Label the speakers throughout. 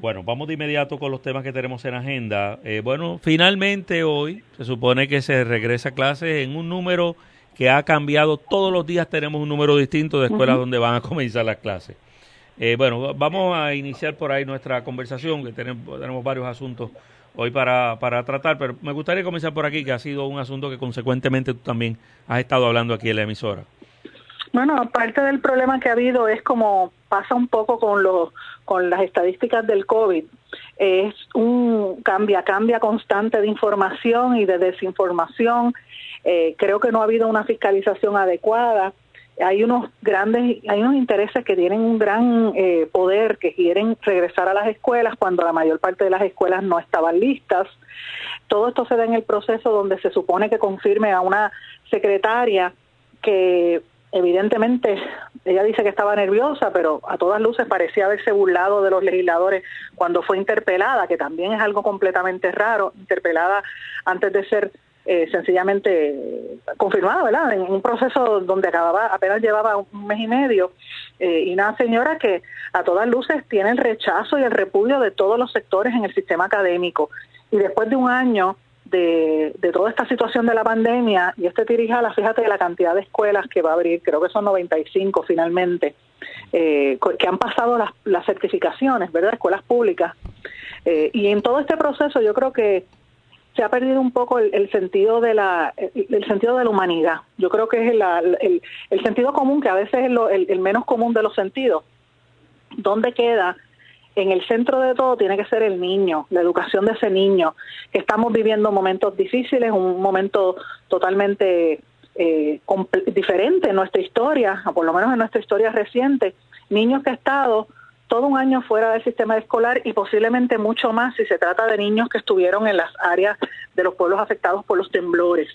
Speaker 1: Bueno, vamos de inmediato con los temas que tenemos en agenda. Eh, bueno, finalmente hoy se supone que se regresa a clases en un número que ha cambiado. Todos los días tenemos un número distinto de escuelas donde van a comenzar las clases. Eh, bueno, vamos a iniciar por ahí nuestra conversación, que tenemos, tenemos varios asuntos hoy para, para tratar, pero me gustaría comenzar por aquí, que ha sido un asunto que consecuentemente tú también has estado hablando aquí en la emisora.
Speaker 2: Bueno, parte del problema que ha habido es como pasa un poco con los con las estadísticas del COVID. Es un cambia cambia constante de información y de desinformación. Eh, creo que no ha habido una fiscalización adecuada. Hay unos grandes, hay unos intereses que tienen un gran eh, poder que quieren regresar a las escuelas cuando la mayor parte de las escuelas no estaban listas. Todo esto se da en el proceso donde se supone que confirme a una secretaria que evidentemente ella dice que estaba nerviosa, pero a todas luces parecía haberse burlado de los legisladores cuando fue interpelada, que también es algo completamente raro, interpelada antes de ser eh, sencillamente confirmada, ¿verdad? En un proceso donde acababa, apenas llevaba un mes y medio, eh, y una señora que a todas luces tiene el rechazo y el repudio de todos los sectores en el sistema académico. Y después de un año de, toda esta situación de la pandemia y este tirijala, fíjate la cantidad de escuelas que va a abrir, creo que son 95 finalmente, eh, que han pasado las, las certificaciones, ¿verdad? Escuelas públicas. Eh, y en todo este proceso yo creo que se ha perdido un poco el, sentido de la el, sentido de la humanidad. Yo creo que es el, el, sentido común, que a veces es lo, el menos común de los sentidos. ¿Dónde queda en el centro de todo tiene que ser el niño, la educación de ese niño. Estamos viviendo momentos difíciles, un momento totalmente eh, diferente en nuestra historia, o por lo menos en nuestra historia reciente. Niños que han estado todo un año fuera del sistema escolar y posiblemente mucho más si se trata de niños que estuvieron en las áreas de los pueblos afectados por los temblores.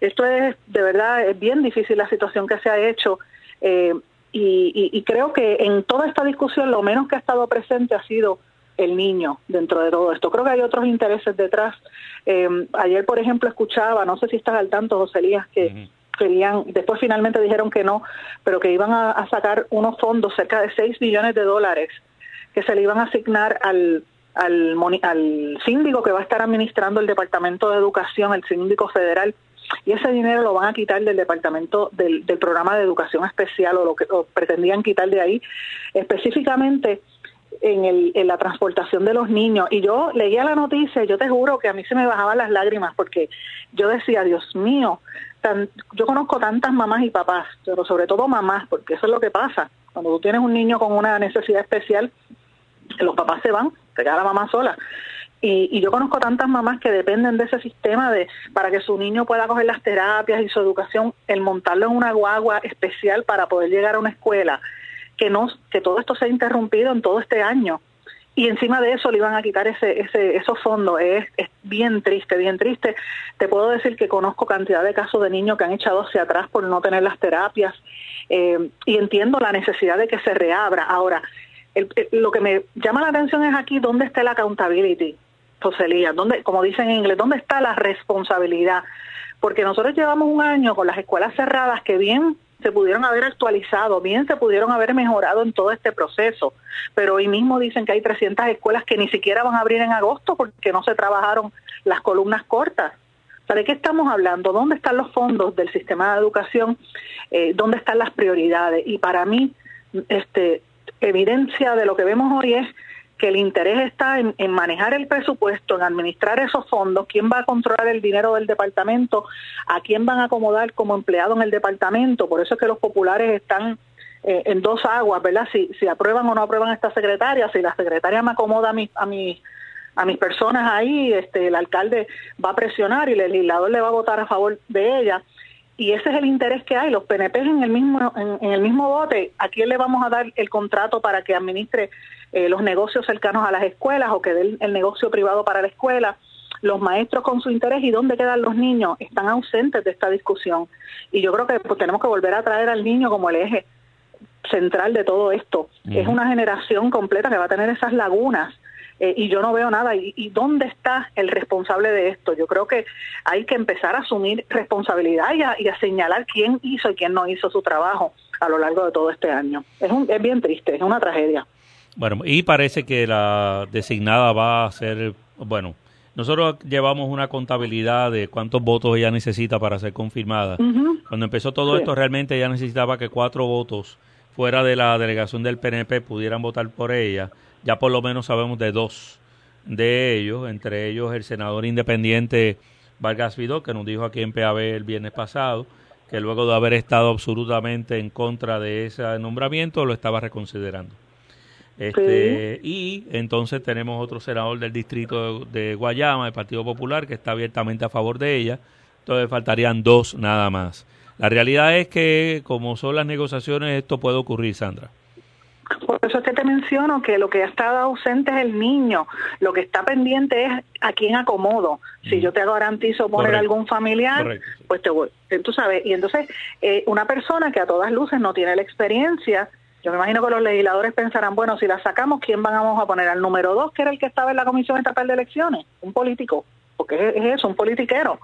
Speaker 2: Esto es, de verdad, bien difícil la situación que se ha hecho. Eh, y, creo que en toda esta discusión lo menos que ha estado presente ha sido el niño dentro de todo esto. Creo que hay otros intereses detrás. Eh, ayer, por ejemplo, escuchaba, no sé si estás al tanto, José Elías, que querían, después finalmente dijeron que no, pero que iban a, sacar unos fondos, cerca de 6 millones de dólares, que se le iban a asignar al, al, al síndico que va a estar administrando el Departamento de Educación, el síndico federal, y ese dinero lo van a quitar del departamento del, programa de educación especial o lo que pretendían quitar de ahí específicamente en, el, en la transportación de los niños. Y yo leía la noticia yo te juro que a mí se me bajaban las lágrimas porque yo decía Dios mío yo conozco tantas mamás y papás pero sobre todo mamás porque eso es lo que pasa. Cuando tú tienes un niño con una necesidad especial los papás se van se queda la mamá sola y, yo conozco tantas mamás que dependen de ese sistema de para que su niño pueda coger las terapias y su educación, el montarlo en una guagua especial para poder llegar a una escuela, que no que todo esto se ha interrumpido en todo este año y encima de eso le iban a quitar ese, ese esos fondos. Es, es bien triste, bien triste. Te puedo decir que conozco cantidad de casos de niños que han echado hacia atrás por no tener las terapias eh, y entiendo la necesidad de que se reabra. Ahora, lo que me llama la atención es aquí dónde está la accountability. Elías, ¿dónde, como dicen en inglés, ¿dónde está la responsabilidad? Porque nosotros llevamos un año con las escuelas cerradas que bien se pudieron haber actualizado, bien se pudieron haber mejorado en todo este proceso, pero hoy mismo dicen que hay 300 escuelas que ni siquiera van a abrir en agosto porque no se trabajaron las columnas cortas. ¿De qué estamos hablando? ¿Dónde están los fondos del sistema de educación? Eh, ¿Dónde están las prioridades? Y para mí, este, evidencia de lo que vemos hoy es que el interés está en, manejar el presupuesto, en administrar esos fondos, quién va a controlar el dinero del departamento, a quién van a acomodar como empleado en el departamento. Por eso es que los populares están eh, en dos aguas, ¿verdad? Si, si aprueban o no aprueban esta secretaria, si la secretaria me acomoda a, mi, a, mi, a mis personas ahí, este, el alcalde va a presionar y el legislador le va a votar a favor de ella y ese es el interés que hay. Los PNP en el mismo en, el mismo bote, ¿a quién le vamos a dar el contrato para que administre eh, los negocios cercanos a las escuelas o que dé el, negocio privado para la escuela, los maestros con su interés y dónde quedan los niños están ausentes de esta discusión. Y yo creo que pues, tenemos que volver a traer al niño como el eje central de todo esto. Es una generación completa que va a tener esas lagunas eh, y yo no veo nada. ¿Y, ¿Y, dónde está el responsable de esto? Yo creo que hay que empezar a asumir responsabilidad y a, y a, señalar quién hizo y quién no hizo su trabajo a lo largo de todo este año. Es, un, es bien triste, es una tragedia.
Speaker 1: Bueno, y parece que la designada va a ser, bueno, nosotros llevamos una contabilidad de cuántos votos ella necesita para ser confirmada. Cuando empezó todo esto, realmente ella necesitaba que cuatro votos fuera de la delegación del PNP pudieran votar por ella. Ya por lo menos sabemos de dos de ellos, entre ellos el senador independiente Vargas Vidó, que nos dijo aquí en PAB el viernes pasado, que luego de haber estado absolutamente en contra de ese nombramiento, lo estaba reconsiderando. Este, Y entonces tenemos otro senador del distrito de, Guayama, del Partido Popular, que está abiertamente a favor de ella. Entonces faltarían dos nada más. La realidad es que, como son las negociaciones, esto puede ocurrir, Sandra.
Speaker 2: Por eso es que te menciono que lo que ha estado ausente es el niño, lo que está pendiente es a quién acomodo. Si yo te garantizo poner algún familiar, pues te voy. Tú sabes, y entonces eh, una persona que a todas luces no tiene la experiencia, yo me imagino que los legisladores pensarán, bueno, si la sacamos, ¿quién vamos a poner? Al número dos, que era el que estaba en la Comisión Estatal de Elecciones, un político, porque es, es eso, un politiquero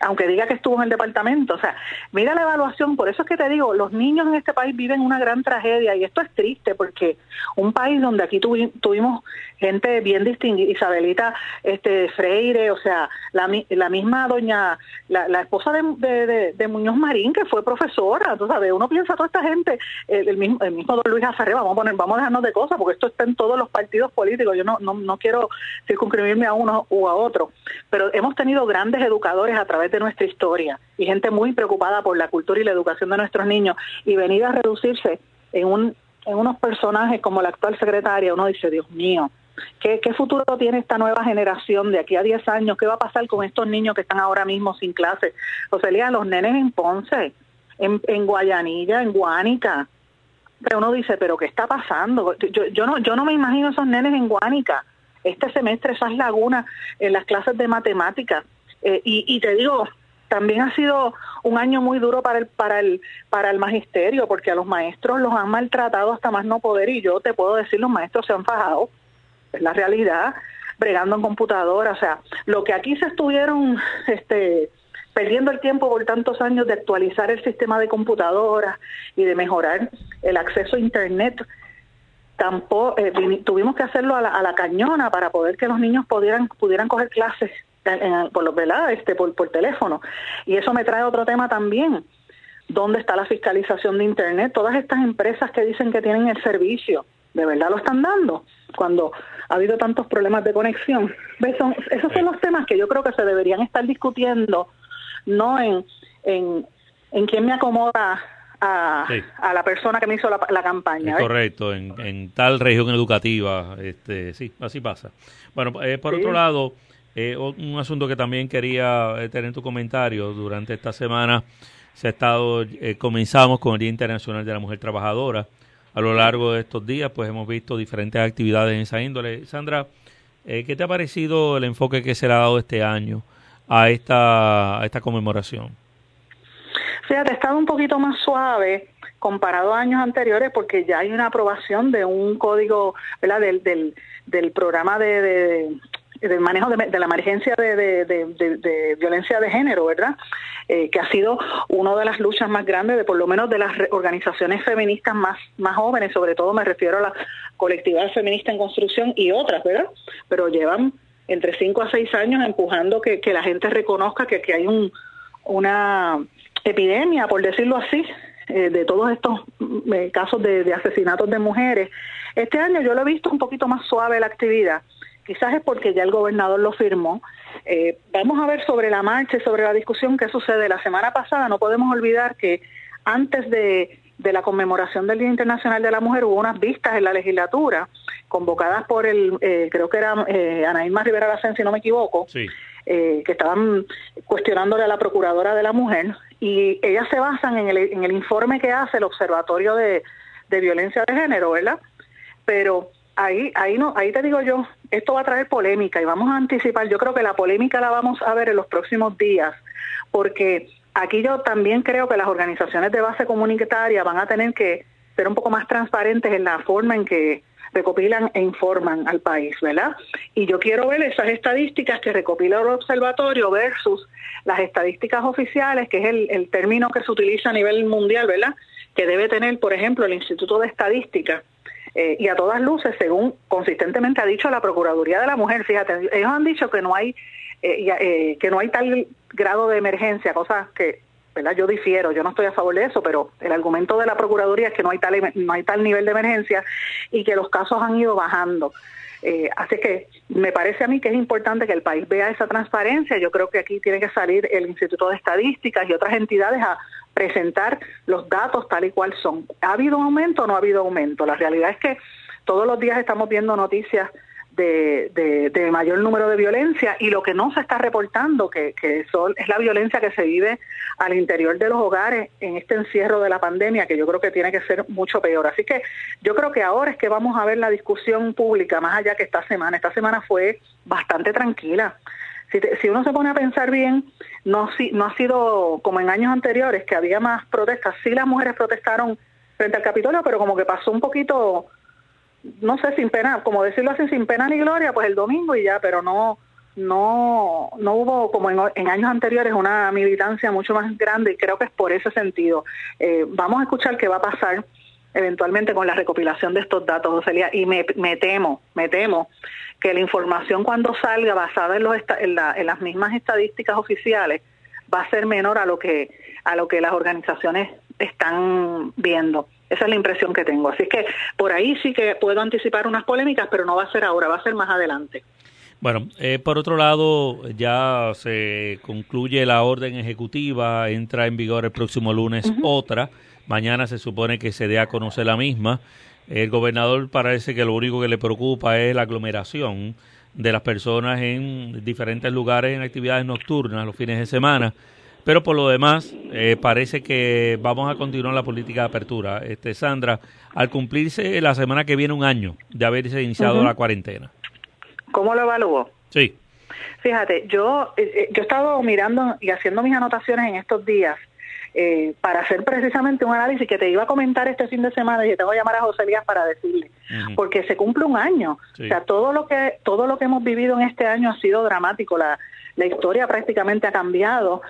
Speaker 2: aunque diga que estuvo en el departamento. O sea, mira la evaluación, por eso es que te digo, los niños en este país viven una gran tragedia y esto es triste porque un país donde aquí tuvimos gente bien distinguida, Isabelita este, Freire, o sea, la, la misma doña, la, esposa de, Muñoz Marín, que fue profesora, tú sabes, uno piensa toda esta gente, el, mismo, el mismo don Luis Azarre, vamos a poner, vamos a dejarnos de cosas, porque esto está en todos los partidos políticos, yo no, no, no quiero circunscribirme a uno u a otro, pero hemos tenido grandes educadores a través de nuestra historia y gente muy preocupada por la cultura y la educación de nuestros niños y venir a reducirse en un en unos personajes como la actual secretaria, uno dice, Dios mío, ¿Qué, futuro tiene esta nueva generación de aquí a 10 años? ¿Qué va a pasar con estos niños que están ahora mismo sin clase? O sea, los nenes en Ponce, en, en Guayanilla, en Guánica. Pero uno dice, ¿pero qué está pasando? Yo, yo, no, yo no me imagino esos nenes en Guánica. Este semestre, esas lagunas en las clases de matemáticas. Eh, y, y te digo, también ha sido un año muy duro para el para el para el magisterio porque a los maestros los han maltratado hasta más no poder y yo te puedo decir los maestros se han fajado es la realidad, bregando en computadora, o sea, lo que aquí se estuvieron este, perdiendo el tiempo por tantos años de actualizar el sistema de computadoras y de mejorar el acceso a Internet, tampoco eh, tuvimos que hacerlo a la, cañona para poder que los niños pudieran pudieran coger clases por los este por, por teléfono. Y eso me trae otro tema también. Dónde está la fiscalización de internet todas estas empresas que dicen que tienen el servicio de verdad lo están dando cuando ha habido tantos problemas de conexión. esos son los temas que yo creo que se deberían estar discutiendo, no en, en, en quién me acomoda a, a, la persona que me hizo la, campaña.
Speaker 1: correcto, en, en, tal región educativa, este, sí, así pasa. Bueno, eh, por otro lado, eh, un asunto que también quería eh, tener tu comentario durante esta semana, se ha estado, comenzamos con el Día Internacional de la Mujer Trabajadora, a lo largo de estos días, pues hemos visto diferentes actividades en esa índole. Sandra, eh, ¿qué te ha parecido el enfoque que se le ha dado este año a esta, a esta conmemoración?
Speaker 2: Fíjate, ha estado un poquito más suave comparado a años anteriores porque ya hay una aprobación de un código ¿verdad? Del, del, del programa de, del manejo de, la emergencia de, violencia de género, ¿verdad? Eh, que ha sido una de las luchas más grandes de por lo menos de las organizaciones feministas más, más jóvenes, sobre todo me refiero a la colectividad feminista en construcción y otras, ¿verdad? Pero llevan entre cinco a seis años empujando que, la gente reconozca que, que hay un, una epidemia, por decirlo así, eh, de todos estos mm, eh, casos de, de asesinatos de mujeres. Este año yo lo he visto un poquito más suave la actividad quizás es porque ya el gobernador lo firmó. Eh, vamos a ver sobre la marcha y sobre la discusión que sucede. La semana pasada no podemos olvidar que antes de, la conmemoración del Día Internacional de la Mujer hubo unas vistas en la legislatura convocadas por el, eh, creo que era eh, Ana Irma Rivera Lacen, si no me equivoco, eh, que estaban cuestionándole a la Procuradora de la Mujer y ellas se basan en el, en el informe que hace el Observatorio de, de Violencia de Género, ¿verdad? Pero ahí, ahí no, ahí te digo yo, esto va a traer polémica y vamos a anticipar. Yo creo que la polémica la vamos a ver en los próximos días, porque aquí yo también creo que las organizaciones de base comunitaria van a tener que ser un poco más transparentes en la forma en que recopilan e informan al país, ¿verdad? Y yo quiero ver esas estadísticas que recopila el observatorio versus las estadísticas oficiales, que es el, el término que se utiliza a nivel mundial, ¿verdad? Que debe tener, por ejemplo, el Instituto de Estadística Eh, y a todas luces, según consistentemente ha dicho la Procuraduría de la Mujer, fíjate, ellos han dicho que no hay eh, eh, que no hay tal grado de emergencia, cosa que ¿verdad? yo difiero, yo no estoy a favor de eso, pero el argumento de la Procuraduría es que no hay tal, no hay tal nivel de emergencia y que los casos han ido bajando. Eh, así que me parece a mí que es importante que el país vea esa transparencia. Yo creo que aquí tiene que salir el Instituto de Estadísticas y otras entidades a presentar los datos tal y cual son. ¿Ha habido aumento o no ha habido aumento? La realidad es que todos los días estamos viendo noticias de, de, mayor número de violencia y lo que no se está reportando, que, que es la violencia que se vive al interior de los hogares en este encierro de la pandemia, que yo creo que tiene que ser mucho peor. Así que yo creo que ahora es que vamos a ver la discusión pública, más allá que esta semana. Esta semana fue bastante tranquila. Si, si uno se pone a pensar bien, no, ha sido como en años anteriores, que había más protestas. Sí las mujeres protestaron frente al Capitolio, pero como que pasó un poquito no sé, sin pena, como decirlo así, sin pena ni gloria, pues el domingo y ya, pero no no no hubo como en, años anteriores una militancia mucho más grande y creo que es por ese sentido. Eh, vamos a escuchar qué va a pasar eventualmente con la recopilación de estos datos, Joselia, y me, me temo, me temo que la información cuando salga basada en, los en, en las mismas estadísticas oficiales va a ser menor a lo que a lo que las organizaciones están viendo. Esa es la impresión que tengo. Así que por ahí sí que puedo anticipar unas polémicas, pero no va a ser ahora, va a ser más adelante.
Speaker 1: Bueno, eh, por otro lado, ya se concluye la orden ejecutiva, entra en vigor el próximo lunes otra. Mañana se supone que se dé a conocer la misma. El gobernador parece que lo único que le preocupa es la aglomeración de las personas en diferentes lugares en actividades nocturnas los fines de semana. Pero por lo demás, eh, parece que vamos a continuar la política de apertura. Este, Sandra, al cumplirse la semana que viene un año de haberse iniciado la cuarentena.
Speaker 2: ¿Cómo lo evaluó?
Speaker 1: Sí.
Speaker 2: Fíjate, yo, eh, eh, yo he estado mirando y haciendo mis anotaciones en estos días para hacer precisamente un análisis que te iba a comentar este fin de semana y te tengo que llamar a José Díaz para decirle, porque se cumple un año. O sea, todo lo que todo lo que hemos vivido en este año ha sido dramático. La, la historia prácticamente ha cambiado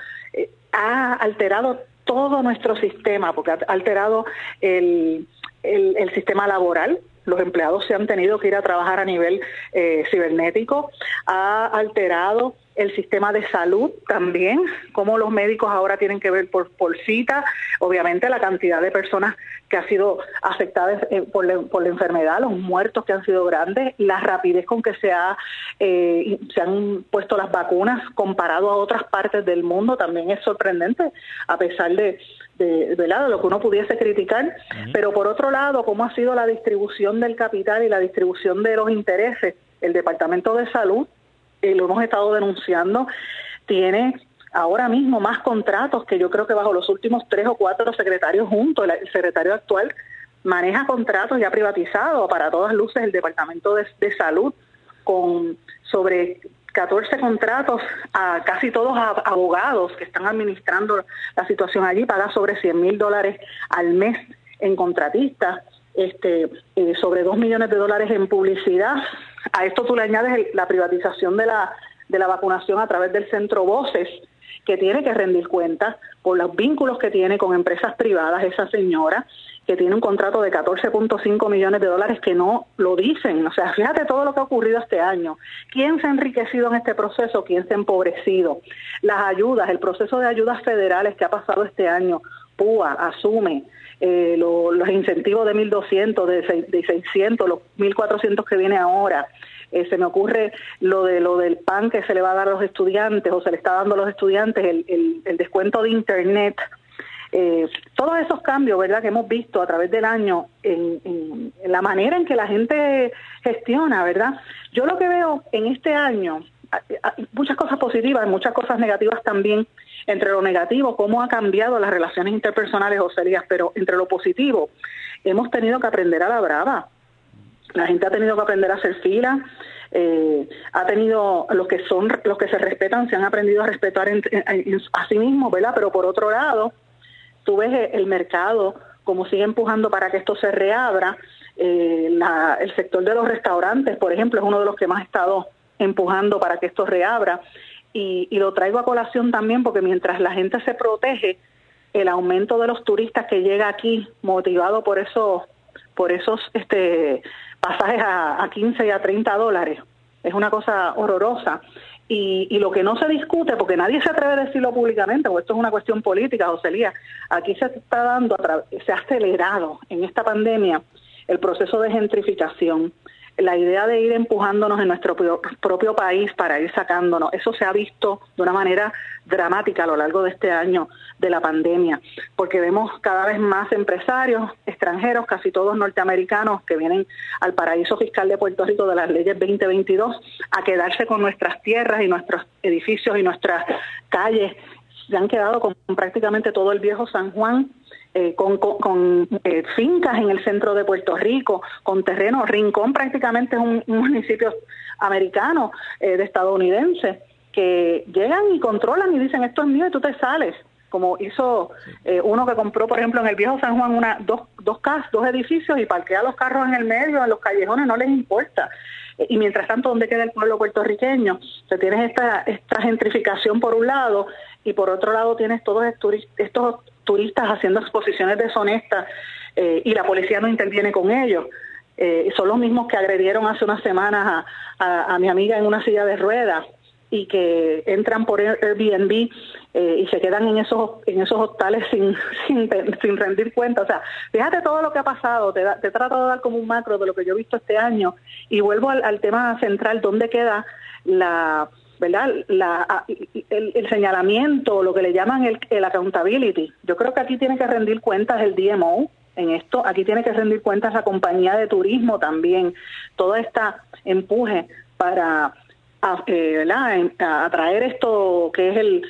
Speaker 2: ha alterado todo nuestro sistema, porque ha alterado el, el, sistema laboral, los empleados se han tenido que ir a trabajar a nivel eh, cibernético, ha alterado el sistema de salud también, cómo los médicos ahora tienen que ver por, por cita, obviamente la cantidad de personas que ha sido afectadas eh, por, la, por, la, enfermedad, los muertos que han sido grandes, la rapidez con que se, ha, eh, se han puesto las vacunas comparado a otras partes del mundo también es sorprendente, a pesar de, de, de lo que uno pudiese criticar, pero por otro lado, cómo ha sido la distribución del capital y la distribución de los intereses, el Departamento de Salud eh, lo hemos estado denunciando, tiene ahora mismo más contratos que yo creo que bajo los últimos tres o cuatro secretarios juntos, el secretario actual maneja contratos ya privatizados para todas luces el Departamento de, Salud con sobre 14 contratos a casi todos abogados que están administrando la situación allí, paga sobre 100 mil dólares al mes en contratistas, este, eh, sobre 2 millones de dólares en publicidad, a esto tú le añades la privatización de la, de la vacunación a través del centro Voces, que tiene que rendir cuentas por los vínculos que tiene con empresas privadas esa señora, que tiene un contrato de 14.5 millones de dólares que no lo dicen. O sea, fíjate todo lo que ha ocurrido este año. ¿Quién se ha enriquecido en este proceso? ¿Quién se ha empobrecido? Las ayudas, el proceso de ayudas federales que ha pasado este año, PUA asume, eh, los incentivos de 1.200, de, de 600, los 1.400 que viene ahora. Eh, se me ocurre lo de lo del pan que se le va a dar a los estudiantes o se le está dando a los estudiantes, el, descuento de Internet. Eh, todos esos cambios, ¿verdad?, que hemos visto a través del año en, en, la manera en que la gente gestiona, ¿verdad? Yo lo que veo en este año, muchas cosas positivas, muchas cosas negativas también, entre lo negativo, cómo ha cambiado las relaciones interpersonales, José Díaz, pero entre lo positivo, hemos tenido que aprender a la brava. La gente ha tenido que aprender a hacer fila, eh, ha tenido los que son los que se respetan se han aprendido a respetar a sí mismos, ¿verdad? Pero por otro lado, tú ves el mercado como sigue empujando para que esto se reabra. Eh, el sector de los restaurantes, por ejemplo, es uno de los que más ha estado empujando para que esto reabra y, lo traigo a colación también porque mientras la gente se protege, el aumento de los turistas que llega aquí motivado por esos por esos este, pasajes a, a 15 y a 30 dólares. Es una cosa horrorosa. Y, y, lo que no se discute, porque nadie se atreve a decirlo públicamente, porque esto es una cuestión política, José Lía, aquí se está dando, se ha acelerado en esta pandemia el proceso de gentrificación la idea de ir empujándonos en nuestro propio, país para ir sacándonos, eso se ha visto de una manera dramática a lo largo de este año de la pandemia, porque vemos cada vez más empresarios extranjeros, casi todos norteamericanos, que vienen al paraíso fiscal de Puerto Rico de las leyes 2022 a quedarse con nuestras tierras y nuestros edificios y nuestras calles. Se han quedado con prácticamente todo el viejo San Juan eh, con, con, eh, fincas en el centro de Puerto Rico, con terreno. Rincón prácticamente es un, municipio americano, eh, de estadounidense, que llegan y controlan y dicen esto es mío y tú te sales. Como hizo uno que compró, por ejemplo, en el viejo San Juan una, dos, dos, casas, dos edificios y parquea los carros en el medio, en los callejones, no les importa y mientras tanto, ¿dónde queda el pueblo puertorriqueño? O tienes esta, esta gentrificación por un lado y por otro lado tienes todos estos turistas haciendo exposiciones deshonestas eh, y la policía no interviene con ellos. Eh, son los mismos que agredieron hace unas semanas a, mi amiga en una silla de ruedas y que entran por Airbnb eh, y se quedan en esos en esos hostales sin, sin, sin rendir cuenta. O sea, fíjate todo lo que ha pasado, te, te trato de dar como un macro de lo que yo he visto este año y vuelvo al, al tema central, ¿dónde queda la ¿verdad? La, el, señalamiento, lo que le llaman el, el accountability. Yo creo que aquí tiene que rendir cuentas el DMO en esto, aquí tiene que rendir cuentas la compañía de turismo también, todo este empuje para eh, atraer esto que es el,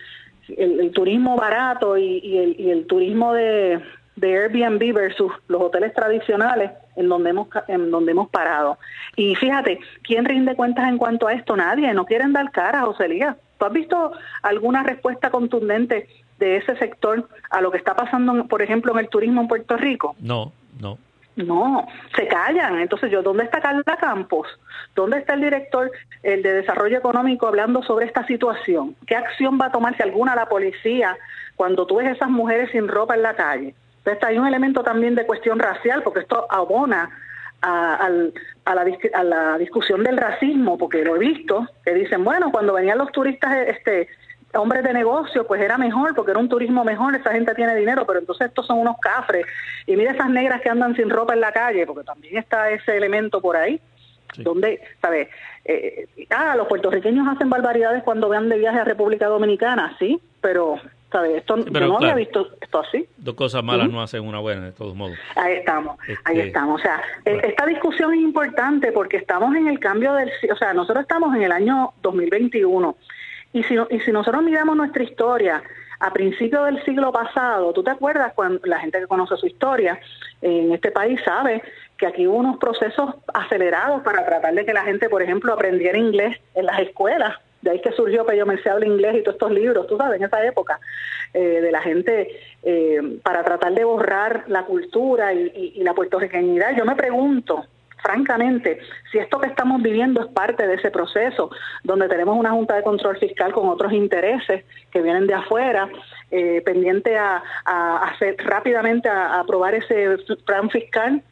Speaker 2: el, turismo barato y, y, el, y el turismo de, de Airbnb versus los hoteles tradicionales en donde hemos en donde hemos parado. Y fíjate, ¿quién rinde cuentas en cuanto a esto? Nadie, no quieren dar cara, José Lía. ¿Tú has visto alguna respuesta contundente de ese sector a lo que está pasando, por ejemplo, en el turismo en Puerto Rico?
Speaker 1: No, no.
Speaker 2: No, se callan. Entonces yo, ¿dónde está Carla Campos? ¿Dónde está el director el de Desarrollo Económico hablando sobre esta situación? ¿Qué acción va a tomar si alguna la policía cuando tú ves esas mujeres sin ropa en la calle? Entonces hay un elemento también de cuestión racial, porque esto abona a, la, discusión del racismo, porque lo he visto, que dicen, bueno, cuando venían los turistas, este hombres de negocio, pues era mejor, porque era un turismo mejor, esa gente tiene dinero, pero entonces estos son unos cafres. Y mira esas negras que andan sin ropa en la calle, porque también está ese elemento por ahí. Donde, ¿sabes? Eh, ah, los puertorriqueños hacen barbaridades cuando vean de viaje a República Dominicana, sí, pero esto, yo no había visto esto así.
Speaker 1: Dos cosas malas no hacen una buena, de todos modos.
Speaker 2: Ahí estamos, ahí este, estamos. O sea, e, esta discusión es importante porque estamos en el cambio del... O sea, nosotros estamos en el año 2021 y si, y si nosotros miramos nuestra historia a principios del siglo pasado, ¿tú te acuerdas cuando la gente que conoce su historia en este país sabe que aquí hubo unos procesos acelerados para tratar de que la gente, por ejemplo, aprendiera inglés en las escuelas? De ahí que surgió que yo me habla inglés y todos estos libros, tú sabes, en esa época, eh, de la gente eh, para tratar de borrar la cultura y, y, la puertorriqueñidad. Yo me pregunto, francamente, si esto que estamos viviendo es parte de ese proceso, donde tenemos una Junta de Control Fiscal con otros intereses que vienen de afuera, eh, pendiente a, hacer rápidamente a aprobar ese plan fiscal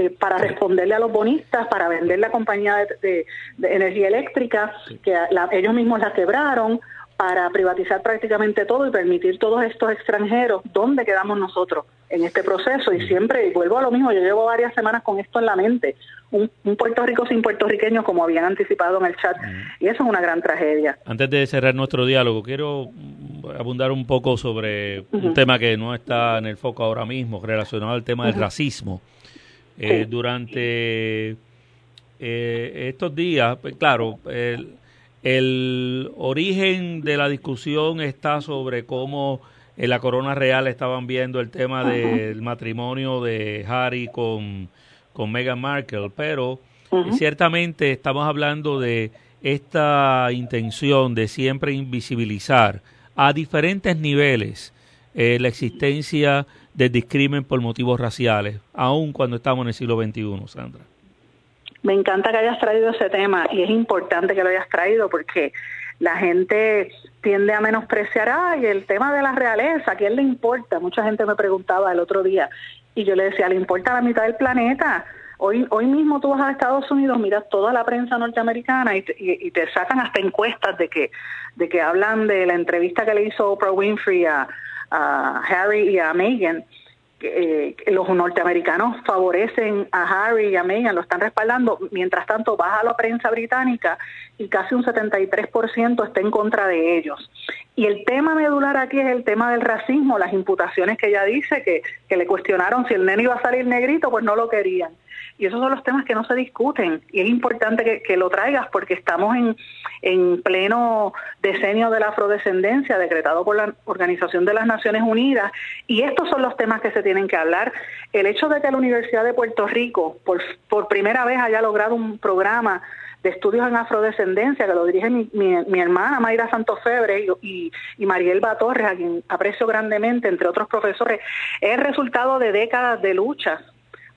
Speaker 2: eh, para responderle a los bonistas, para vender la compañía de, energía eléctrica, que ellos mismos la quebraron, para privatizar prácticamente todo y permitir todos estos extranjeros, ¿dónde quedamos nosotros en este proceso? Y siempre, y vuelvo a lo mismo, yo llevo varias semanas con esto en la mente, un, Puerto Rico sin puertorriqueños, como habían anticipado en el chat, y eso es una gran tragedia.
Speaker 1: Antes de cerrar nuestro diálogo, quiero abundar un poco sobre un tema que no está en el foco ahora mismo, relacionado al tema del racismo. Eh, durante eh, estos días, pues claro, el, el, origen de la discusión está sobre cómo en la corona real estaban viendo el tema del matrimonio de Harry con, con Meghan Markle, pero ciertamente estamos hablando de esta intención de siempre invisibilizar a diferentes niveles eh, la existencia de discrimen por motivos raciales, aun cuando estamos en el siglo XXI, Sandra.
Speaker 2: Me encanta que hayas traído ese tema y es importante que lo hayas traído porque la gente tiende a menospreciar, ay, el tema de la realeza, ¿a quién le importa? Mucha gente me preguntaba el otro día, Y yo le decía, le importa la mitad del planeta. Hoy, hoy mismo tú vas a Estados Unidos, miras toda la prensa norteamericana y te, y, te sacan hasta encuestas de que, de que hablan de la entrevista que le hizo Oprah Winfrey a, Harry y a Meghan eh, los norteamericanos favorecen a Harry y a Meghan, lo están respaldando, mientras tanto baja la prensa británica y casi un 73% está en contra de ellos. Y el tema medular aquí es el tema del racismo, las imputaciones que ella dice, que, que le cuestionaron si el nene iba a salir negrito, pues no lo querían. Y esos son los temas que no se discuten. Y es importante que, lo traigas porque estamos en, en pleno decenio de la afrodescendencia decretado por la Organización de las Naciones Unidas. Y estos son los temas que se tienen que hablar. El hecho de que la Universidad de Puerto Rico por, primera vez haya logrado un programa de estudios en afrodescendencia, que lo dirige mi, mi, hermana Mayra Santofebre y, y, Marielba Torres, a quien aprecio grandemente, entre otros profesores, es resultado de décadas de luchas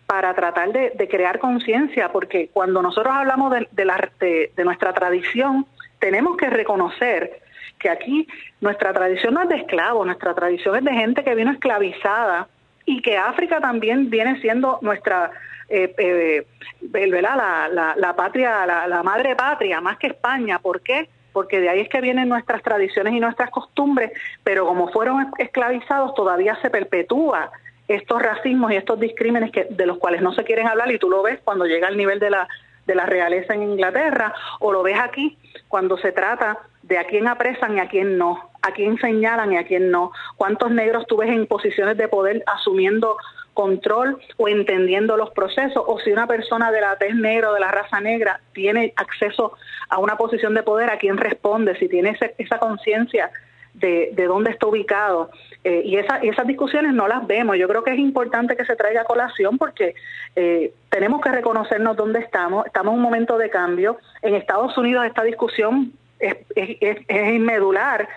Speaker 2: para tratar de, crear conciencia, porque cuando nosotros hablamos de, de, de, nuestra tradición, tenemos que reconocer que aquí nuestra tradición no es de esclavos, nuestra tradición es de gente que vino esclavizada y que África también viene siendo nuestra, eh, eh, la, la, la, patria, la, la madre patria, más que España. ¿Por qué? porque de ahí es que vienen nuestras tradiciones y nuestras costumbres, pero como fueron esclavizados todavía se perpetúa estos racismos y estos discrímenes que, de los cuales no se quieren hablar y tú lo ves cuando llega al nivel de la, de la realeza en Inglaterra o lo ves aquí cuando se trata de a quién apresan y a quién no, a quién señalan y a quién no, cuántos negros tú ves en posiciones de poder asumiendo control o entendiendo los procesos, o si una persona de la tez negra o de la raza negra tiene acceso a una posición de poder, a quién responde, si tiene esa conciencia de, de dónde está ubicado. Eh, y, esa, esas discusiones no las vemos. Yo creo que es importante que se traiga a colación porque eh, tenemos que reconocernos dónde estamos. Estamos en un momento de cambio. En Estados Unidos esta discusión es, es, es, medular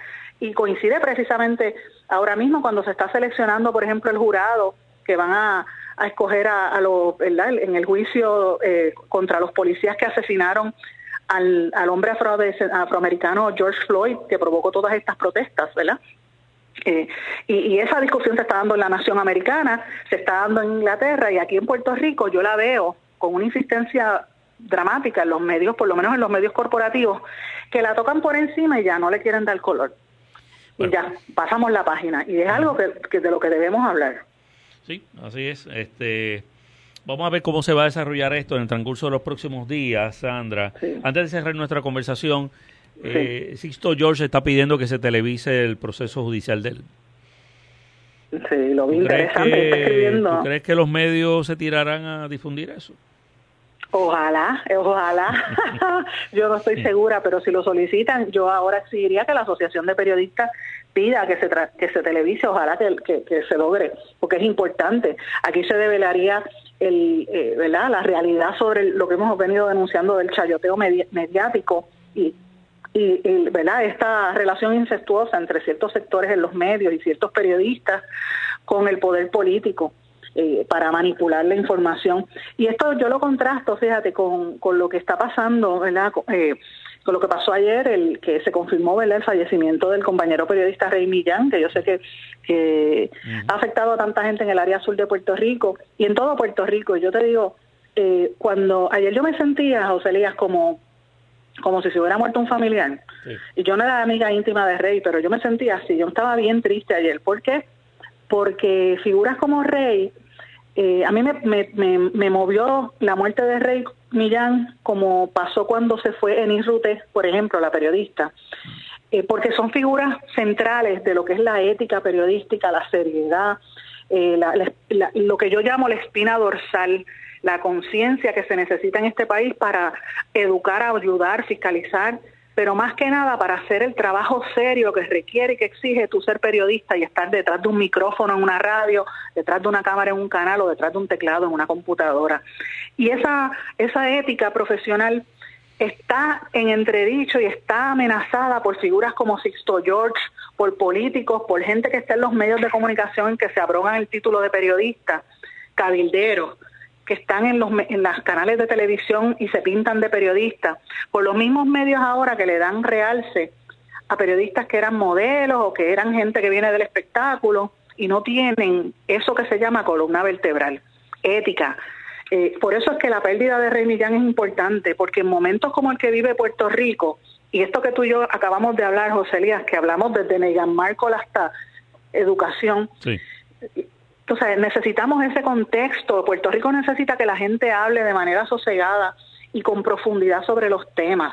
Speaker 2: y coincide precisamente ahora mismo cuando se está seleccionando, por ejemplo, el jurado que van a, a escoger a, en el juicio eh, contra los policías que asesinaron al, al hombre afroamericano George Floyd, que provocó todas estas protestas, ¿verdad? Eh, y, esa discusión se está dando en la nación americana, se está dando en Inglaterra y aquí en Puerto Rico yo la veo con una insistencia dramática en los medios, por lo menos en los medios corporativos, que la tocan por encima y ya no le quieren dar color. Y ya, pasamos la página. Y es algo que, que, de lo que debemos hablar.
Speaker 1: Sí, así es. Este, Vamos a ver cómo se va a desarrollar esto en el transcurso de los próximos días, Sandra. Antes de cerrar nuestra conversación, eh, Sixto George está pidiendo que se televise el proceso judicial de él.
Speaker 2: Sí, lo vi interesante, está escribiendo.
Speaker 1: ¿Tú crees que los medios se tirarán a difundir eso?
Speaker 2: Ojalá, ojalá. yo no estoy segura, pero si lo solicitan, yo ahora exigiría que la Asociación de Periodistas pida que se, que se televise, ojalá que, que, se logre, porque es importante. Aquí se develaría el, eh, ¿verdad? la realidad sobre lo que hemos venido denunciando del chayoteo mediático y, y, ¿verdad? esta relación incestuosa entre ciertos sectores en los medios y ciertos periodistas con el poder político. Eh, para manipular la información. Y esto yo lo contrasto, fíjate, con, con lo que está pasando, ¿verdad? Eh, con lo que pasó ayer, el que se confirmó ¿verdad? el fallecimiento del compañero periodista Rey Millán, que yo sé que, que ha afectado a tanta gente en el área sur de Puerto Rico y en todo Puerto Rico. Yo te digo, eh, cuando ayer yo me sentía, José Elías, como como si se hubiera muerto un familiar. Y yo no era amiga íntima de Rey, pero yo me sentía así. Yo estaba bien triste ayer. ¿Por qué? Porque figuras como Rey, eh, a mí me, me, me, me, movió la muerte de Rey Millán, como pasó cuando se fue en Rute, por ejemplo, la periodista, eh, porque son figuras centrales de lo que es la ética periodística, la seriedad, eh, lo que yo llamo la espina dorsal, la conciencia que se necesita en este país para educar, ayudar, fiscalizar pero más que nada para hacer el trabajo serio que requiere y que exige tu ser periodista y estar detrás de un micrófono en una radio, detrás de una cámara en un canal o detrás de un teclado en una computadora. Y esa, esa ética profesional está en entredicho y está amenazada por figuras como Sixto George, por políticos, por gente que está en los medios de comunicación que se abrogan el título de periodista, cabilderos, que están en los en las canales de televisión y se pintan de periodistas, por los mismos medios ahora que le dan realce a periodistas que eran modelos o que eran gente que viene del espectáculo y no tienen eso que se llama columna vertebral, ética. Eh, por eso es que la pérdida de Rey Millán es importante, porque en momentos como el que vive Puerto Rico, y esto que tú y yo acabamos de hablar, José Elías, que hablamos desde Negan Marco hasta educación, sí. Entonces necesitamos ese contexto. Puerto Rico necesita que la gente hable de manera sosegada y con profundidad sobre los temas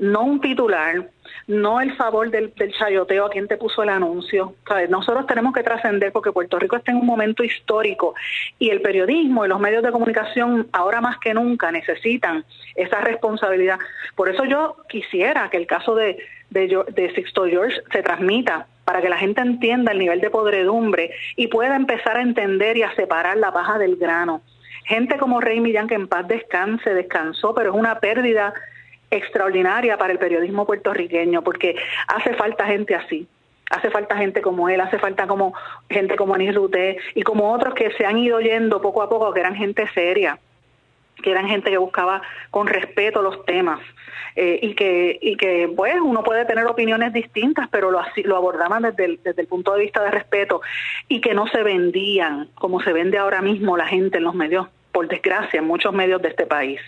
Speaker 2: no un titular, no el favor del, chayoteo a quien te puso el anuncio. Nosotros tenemos que trascender porque Puerto Rico está en un momento histórico y el periodismo y los medios de comunicación ahora más que nunca necesitan esa responsabilidad. Por eso yo quisiera que el caso de, de, de Sixto George se transmita para que la gente entienda el nivel de podredumbre y pueda empezar a entender y a separar la paja del grano. Gente como Rey Millán, que en paz descanse, descansó, pero es una pérdida extraordinaria para el periodismo puertorriqueño, porque hace falta gente así. Hace falta gente como él, hace falta como gente como Anis Ruté y como otros que se han ido yendo poco a poco, que eran gente seria, que eran gente que buscaba con respeto los temas eh, y que y que pues uno puede tener opiniones distintas pero lo lo abordaban desde el, desde el punto de vista de respeto y que no se vendían como se vende ahora mismo la gente en los medios por desgracia, en muchos medios de este país.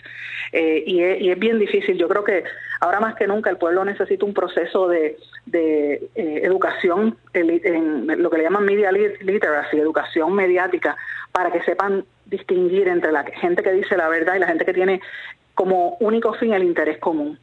Speaker 2: Eh, y, es, bien difícil. Yo creo que ahora más que nunca el pueblo necesita un proceso de, de eh, educación, en, lo que le llaman media literacy, educación mediática, para que sepan distinguir entre la gente que dice la verdad y la gente que tiene como único fin el interés común.